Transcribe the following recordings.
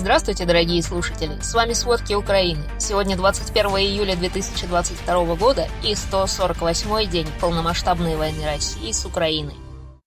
Здравствуйте, дорогие слушатели! С вами «Сводки Украины». Сегодня 21 июля 2022 года и 148-й день полномасштабной войны России с Украиной.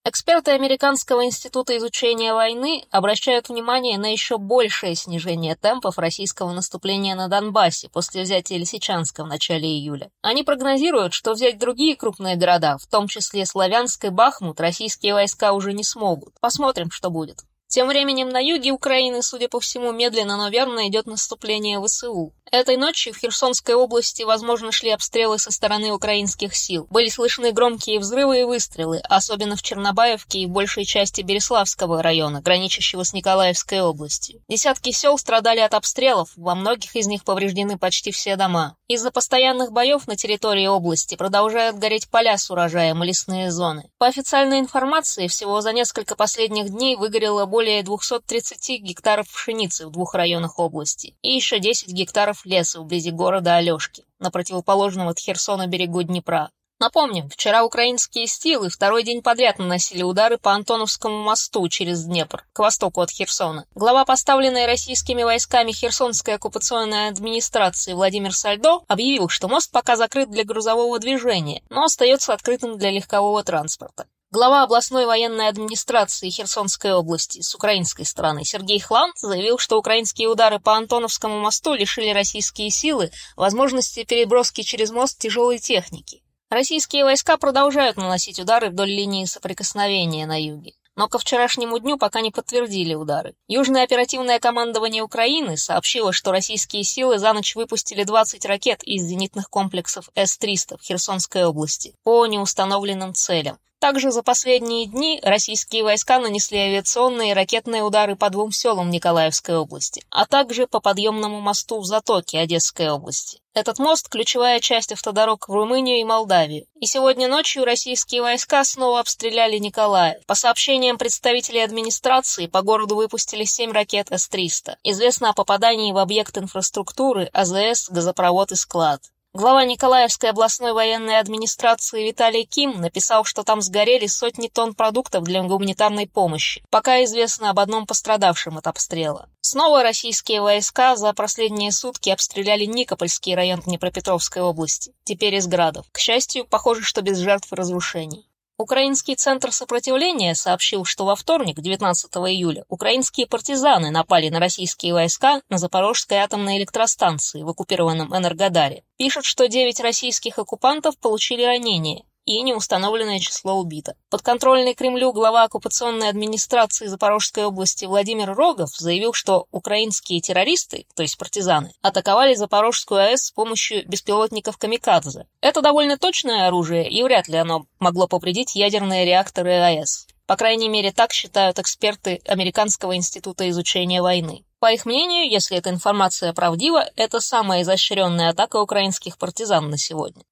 Эксперты Американского института изучения войны обращают внимание на еще большее снижение темпов российского наступления на Донбассе после взятия Лисичанска в начале июля. Они прогнозируют, что взять другие крупные города, в том числе Славянск и Бахмут, российские войска уже не смогут. Посмотрим, что будет. Тем временем на юге Украины, судя по всему, медленно, но верно идет наступление ВСУ. Этой ночью в Херсонской области, возможно, шли обстрелы со стороны украинских сил. Были слышны громкие взрывы и выстрелы, особенно в Чернобаевке и большей части Береславского района, граничащего с Николаевской областью. Десятки сел страдали от обстрелов, во многих из них повреждены почти все дома. Из-за постоянных боев на территории области продолжают гореть поля с урожаем и лесные зоны. По официальной информации, всего за несколько последних дней выгорело более 230 гектаров пшеницы в двух районах области и еще 10 гектаров леса вблизи города Алешки, на противоположном от Херсона берегу Днепра. Напомним, вчера украинские силы второй день подряд наносили удары по Антоновскому мосту через Днепр, к востоку от Херсона. Глава поставленной российскими войсками Херсонской оккупационной администрации Владимир Сальдо объявил, что мост пока закрыт для грузового движения, но остается открытым для легкового транспорта. Глава областной военной администрации Херсонской области с украинской стороны Сергей Хлан заявил, что украинские удары по Антоновскому мосту лишили российские силы возможности переброски через мост тяжелой техники. Российские войска продолжают наносить удары вдоль линии соприкосновения на юге. Но ко вчерашнему дню пока не подтвердили удары. Южное оперативное командование Украины сообщило, что российские силы за ночь выпустили 20 ракет из зенитных комплексов С-300 в Херсонской области по неустановленным целям. Также за последние дни российские войска нанесли авиационные и ракетные удары по двум селам Николаевской области, а также по подъемному мосту в Затоке Одесской области. Этот мост – ключевая часть автодорог в Румынию и Молдавию. И сегодня ночью российские войска снова обстреляли Николаев. По сообщениям представителей администрации, по городу выпустили 7 ракет С-300. Известно о попадании в объект инфраструктуры АЗС, газопровод и склад. Глава Николаевской областной военной администрации Виталий Ким написал, что там сгорели сотни тонн продуктов для гуманитарной помощи. Пока известно об одном пострадавшем от обстрела. Снова российские войска за последние сутки обстреляли Никопольский район Днепропетровской области, теперь из градов. К счастью, похоже, что без жертв и разрушений. Украинский центр сопротивления сообщил, что во вторник, 19 июля, украинские партизаны напали на российские войска на Запорожской атомной электростанции в оккупированном Энергодаре. Пишут, что 9 российских оккупантов получили ранения, и неустановленное число убито. Подконтрольный Кремлю глава оккупационной администрации Запорожской области Владимир Рогов заявил, что украинские террористы, то есть партизаны, атаковали Запорожскую АЭС с помощью беспилотников «Камикадзе». Это довольно точное оружие, и вряд ли оно могло повредить ядерные реакторы АЭС. По крайней мере, так считают эксперты Американского института изучения войны. По их мнению, если эта информация правдива, это самая изощренная атака украинских партизан на сегодня.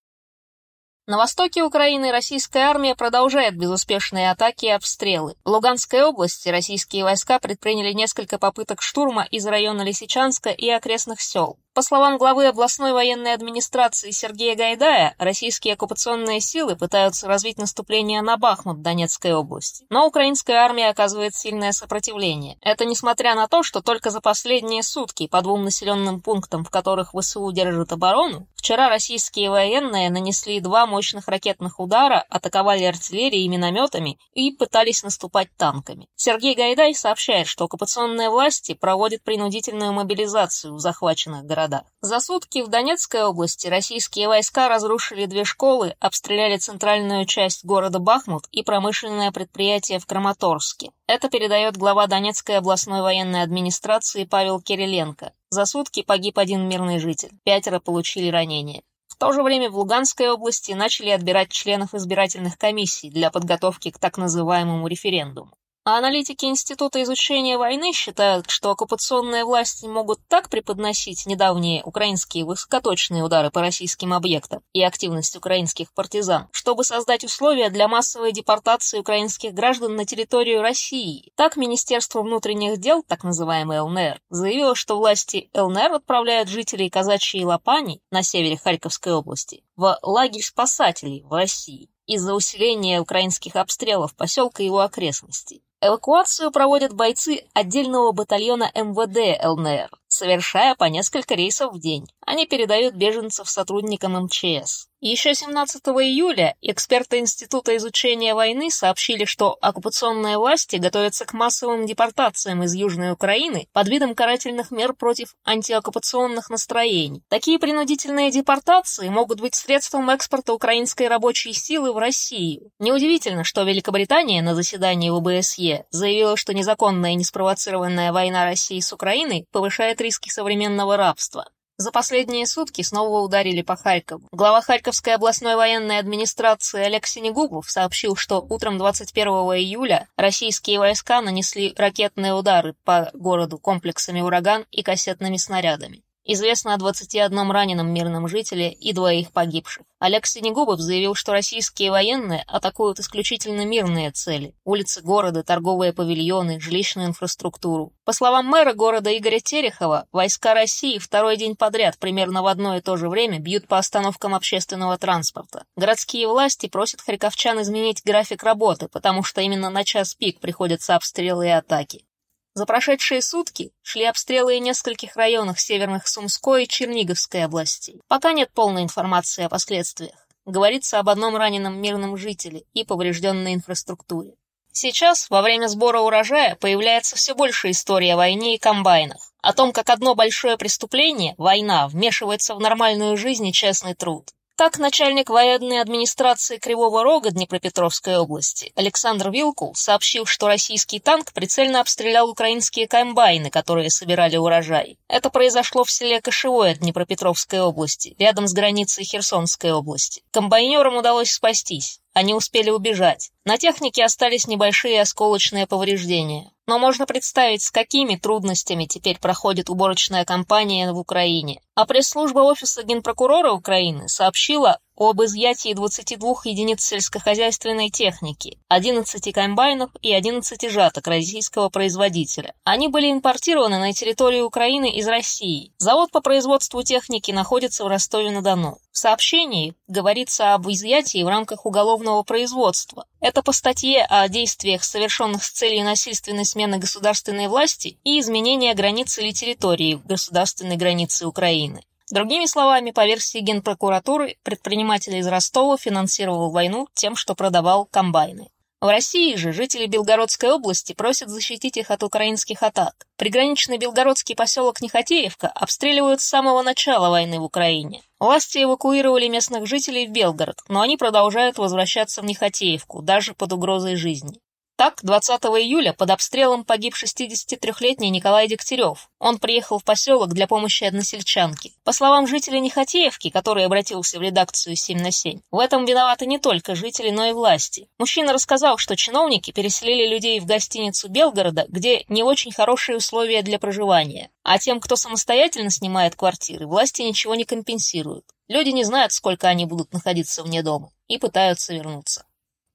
На востоке Украины российская армия продолжает безуспешные атаки и обстрелы. В Луганской области российские войска предприняли несколько попыток штурма из района Лисичанска и окрестных сел. По словам главы областной военной администрации Сергея Гайдая, российские оккупационные силы пытаются развить наступление на Бахмут Донецкой области. Но украинская армия оказывает сильное сопротивление. Это несмотря на то, что только за последние сутки по двум населенным пунктам, в которых ВСУ держит оборону, вчера российские военные нанесли два мощных ракетных удара, атаковали артиллерией и минометами и пытались наступать танками. Сергей Гайдай сообщает, что оккупационные власти проводят принудительную мобилизацию в захваченных городах городах. За сутки в Донецкой области российские войска разрушили две школы, обстреляли центральную часть города Бахмут и промышленное предприятие в Краматорске. Это передает глава Донецкой областной военной администрации Павел Кириленко. За сутки погиб один мирный житель, пятеро получили ранения. В то же время в Луганской области начали отбирать членов избирательных комиссий для подготовки к так называемому референдуму. А аналитики Института изучения войны считают, что оккупационные власти могут так преподносить недавние украинские высокоточные удары по российским объектам и активность украинских партизан, чтобы создать условия для массовой депортации украинских граждан на территорию России. Так Министерство внутренних дел, так называемый ЛНР, заявило, что власти ЛНР отправляют жителей Казачьей Лопани на севере Харьковской области в лагерь спасателей в России из-за усиления украинских обстрелов поселка и его окрестностей. Эвакуацию проводят бойцы отдельного батальона МВД ЛНР, совершая по несколько рейсов в день. Они передают беженцев сотрудникам МЧС. Еще 17 июля эксперты Института изучения войны сообщили, что оккупационные власти готовятся к массовым депортациям из Южной Украины под видом карательных мер против антиоккупационных настроений. Такие принудительные депортации могут быть средством экспорта украинской рабочей силы в Россию. Неудивительно, что Великобритания на заседании ВБСЕ заявила, что незаконная и неспровоцированная война России с Украиной повышает риски современного рабства. За последние сутки снова ударили по Харькову. Глава Харьковской областной военной администрации Олег Синегубов сообщил, что утром 21 июля российские войска нанесли ракетные удары по городу комплексами «Ураган» и кассетными снарядами. Известно о 21 раненом мирном жителе и двоих погибших. Олег Синегубов заявил, что российские военные атакуют исключительно мирные цели – улицы города, торговые павильоны, жилищную инфраструктуру. По словам мэра города Игоря Терехова, войска России второй день подряд примерно в одно и то же время бьют по остановкам общественного транспорта. Городские власти просят харьковчан изменить график работы, потому что именно на час пик приходятся обстрелы и атаки. За прошедшие сутки шли обстрелы и нескольких районах северных Сумской и Черниговской областей. Пока нет полной информации о последствиях. Говорится об одном раненом мирном жителе и поврежденной инфраструктуре. Сейчас, во время сбора урожая, появляется все больше историй о войне и комбайнах. О том, как одно большое преступление, война, вмешивается в нормальную жизнь и честный труд. Так, начальник военной администрации Кривого Рога Днепропетровской области Александр Вилкул сообщил, что российский танк прицельно обстрелял украинские комбайны, которые собирали урожай. Это произошло в селе Кошевое Днепропетровской области, рядом с границей Херсонской области. Комбайнерам удалось спастись. Они успели убежать. На технике остались небольшие осколочные повреждения. Но можно представить, с какими трудностями теперь проходит уборочная кампания в Украине. А пресс-служба Офиса Генпрокурора Украины сообщила об изъятии 22 единиц сельскохозяйственной техники, 11 комбайнов и 11 жаток российского производителя. Они были импортированы на территорию Украины из России. Завод по производству техники находится в Ростове-на-Дону. В сообщении говорится об изъятии в рамках уголовного производства. Это по статье о действиях, совершенных с целью насильственной смены государственной власти и изменения границы или территории государственной границы Украины. Другими словами, по версии Генпрокуратуры, предприниматель из Ростова финансировал войну тем, что продавал комбайны. В России же жители Белгородской области просят защитить их от украинских атак. Приграничный белгородский поселок Нехотеевка обстреливают с самого начала войны в Украине. Власти эвакуировали местных жителей в Белгород, но они продолжают возвращаться в Нехотеевку, даже под угрозой жизни. Так, 20 июля под обстрелом погиб 63-летний Николай Дегтярев. Он приехал в поселок для помощи односельчанке. По словам жителя Нехотеевки, который обратился в редакцию 7 на 7, в этом виноваты не только жители, но и власти. Мужчина рассказал, что чиновники переселили людей в гостиницу Белгорода, где не очень хорошие условия для проживания. А тем, кто самостоятельно снимает квартиры, власти ничего не компенсируют. Люди не знают, сколько они будут находиться вне дома, и пытаются вернуться.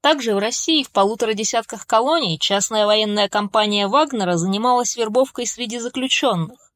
Также в России в полутора десятках колоний частная военная компания Вагнера занималась вербовкой среди заключенных.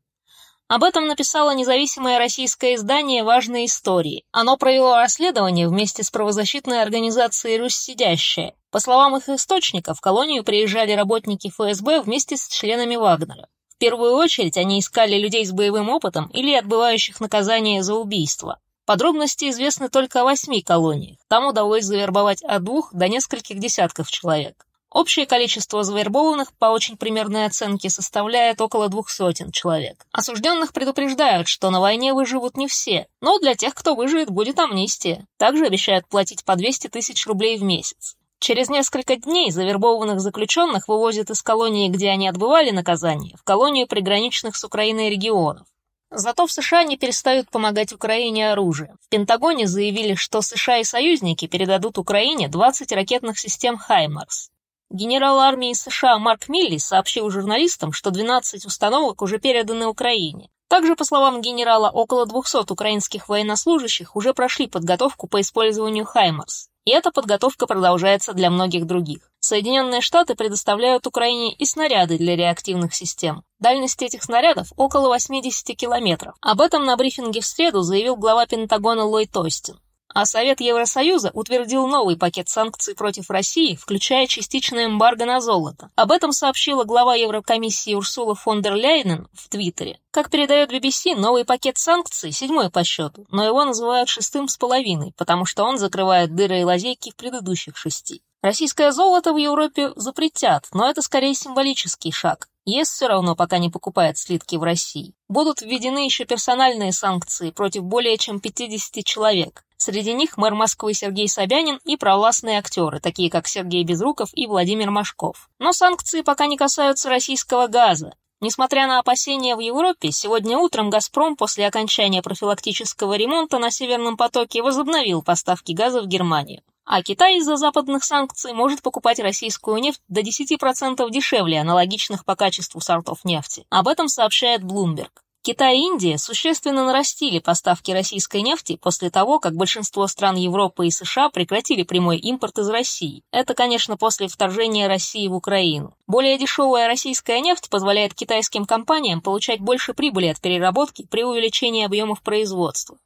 Об этом написало независимое российское издание «Важные истории». Оно провело расследование вместе с правозащитной организацией «Русь сидящая». По словам их источников, в колонию приезжали работники ФСБ вместе с членами Вагнера. В первую очередь они искали людей с боевым опытом или отбывающих наказание за убийство. Подробности известны только о восьми колониях. Там удалось завербовать от двух до нескольких десятков человек. Общее количество завербованных, по очень примерной оценке, составляет около двух сотен человек. Осужденных предупреждают, что на войне выживут не все, но для тех, кто выживет, будет амнистия. Также обещают платить по 200 тысяч рублей в месяц. Через несколько дней завербованных заключенных вывозят из колонии, где они отбывали наказание, в колонию приграничных с Украиной регионов. Зато в США не перестают помогать Украине оружием. В Пентагоне заявили, что США и союзники передадут Украине 20 ракетных систем «Хаймарс». Генерал армии США Марк Милли сообщил журналистам, что 12 установок уже переданы Украине. Также, по словам генерала, около 200 украинских военнослужащих уже прошли подготовку по использованию «Хаймарс». И эта подготовка продолжается для многих других. Соединенные Штаты предоставляют Украине и снаряды для реактивных систем. Дальность этих снарядов около 80 километров. Об этом на брифинге в среду заявил глава Пентагона Ллойд Остин. А Совет Евросоюза утвердил новый пакет санкций против России, включая частичное эмбарго на золото. Об этом сообщила глава Еврокомиссии Урсула фон дер Ляйнен в Твиттере. Как передает BBC, новый пакет санкций седьмой по счету, но его называют шестым с половиной, потому что он закрывает дыры и лазейки в предыдущих шести. Российское золото в Европе запретят, но это скорее символический шаг. ЕС все равно пока не покупает слитки в России. Будут введены еще персональные санкции против более чем 50 человек. Среди них мэр Москвы Сергей Собянин и провластные актеры, такие как Сергей Безруков и Владимир Машков. Но санкции пока не касаются российского газа. Несмотря на опасения в Европе, сегодня утром «Газпром» после окончания профилактического ремонта на «Северном потоке» возобновил поставки газа в Германию. А Китай из-за западных санкций может покупать российскую нефть до 10% дешевле аналогичных по качеству сортов нефти. Об этом сообщает Bloomberg. Китай и Индия существенно нарастили поставки российской нефти после того, как большинство стран Европы и США прекратили прямой импорт из России. Это, конечно, после вторжения России в Украину. Более дешевая российская нефть позволяет китайским компаниям получать больше прибыли от переработки при увеличении объемов производства.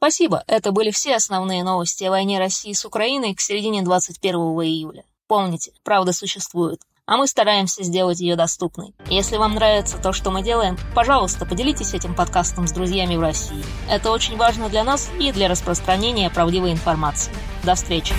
Спасибо, это были все основные новости о войне России с Украиной к середине 21 июля. Помните, правда существует а мы стараемся сделать ее доступной. Если вам нравится то, что мы делаем, пожалуйста, поделитесь этим подкастом с друзьями в России. Это очень важно для нас и для распространения правдивой информации. До встречи!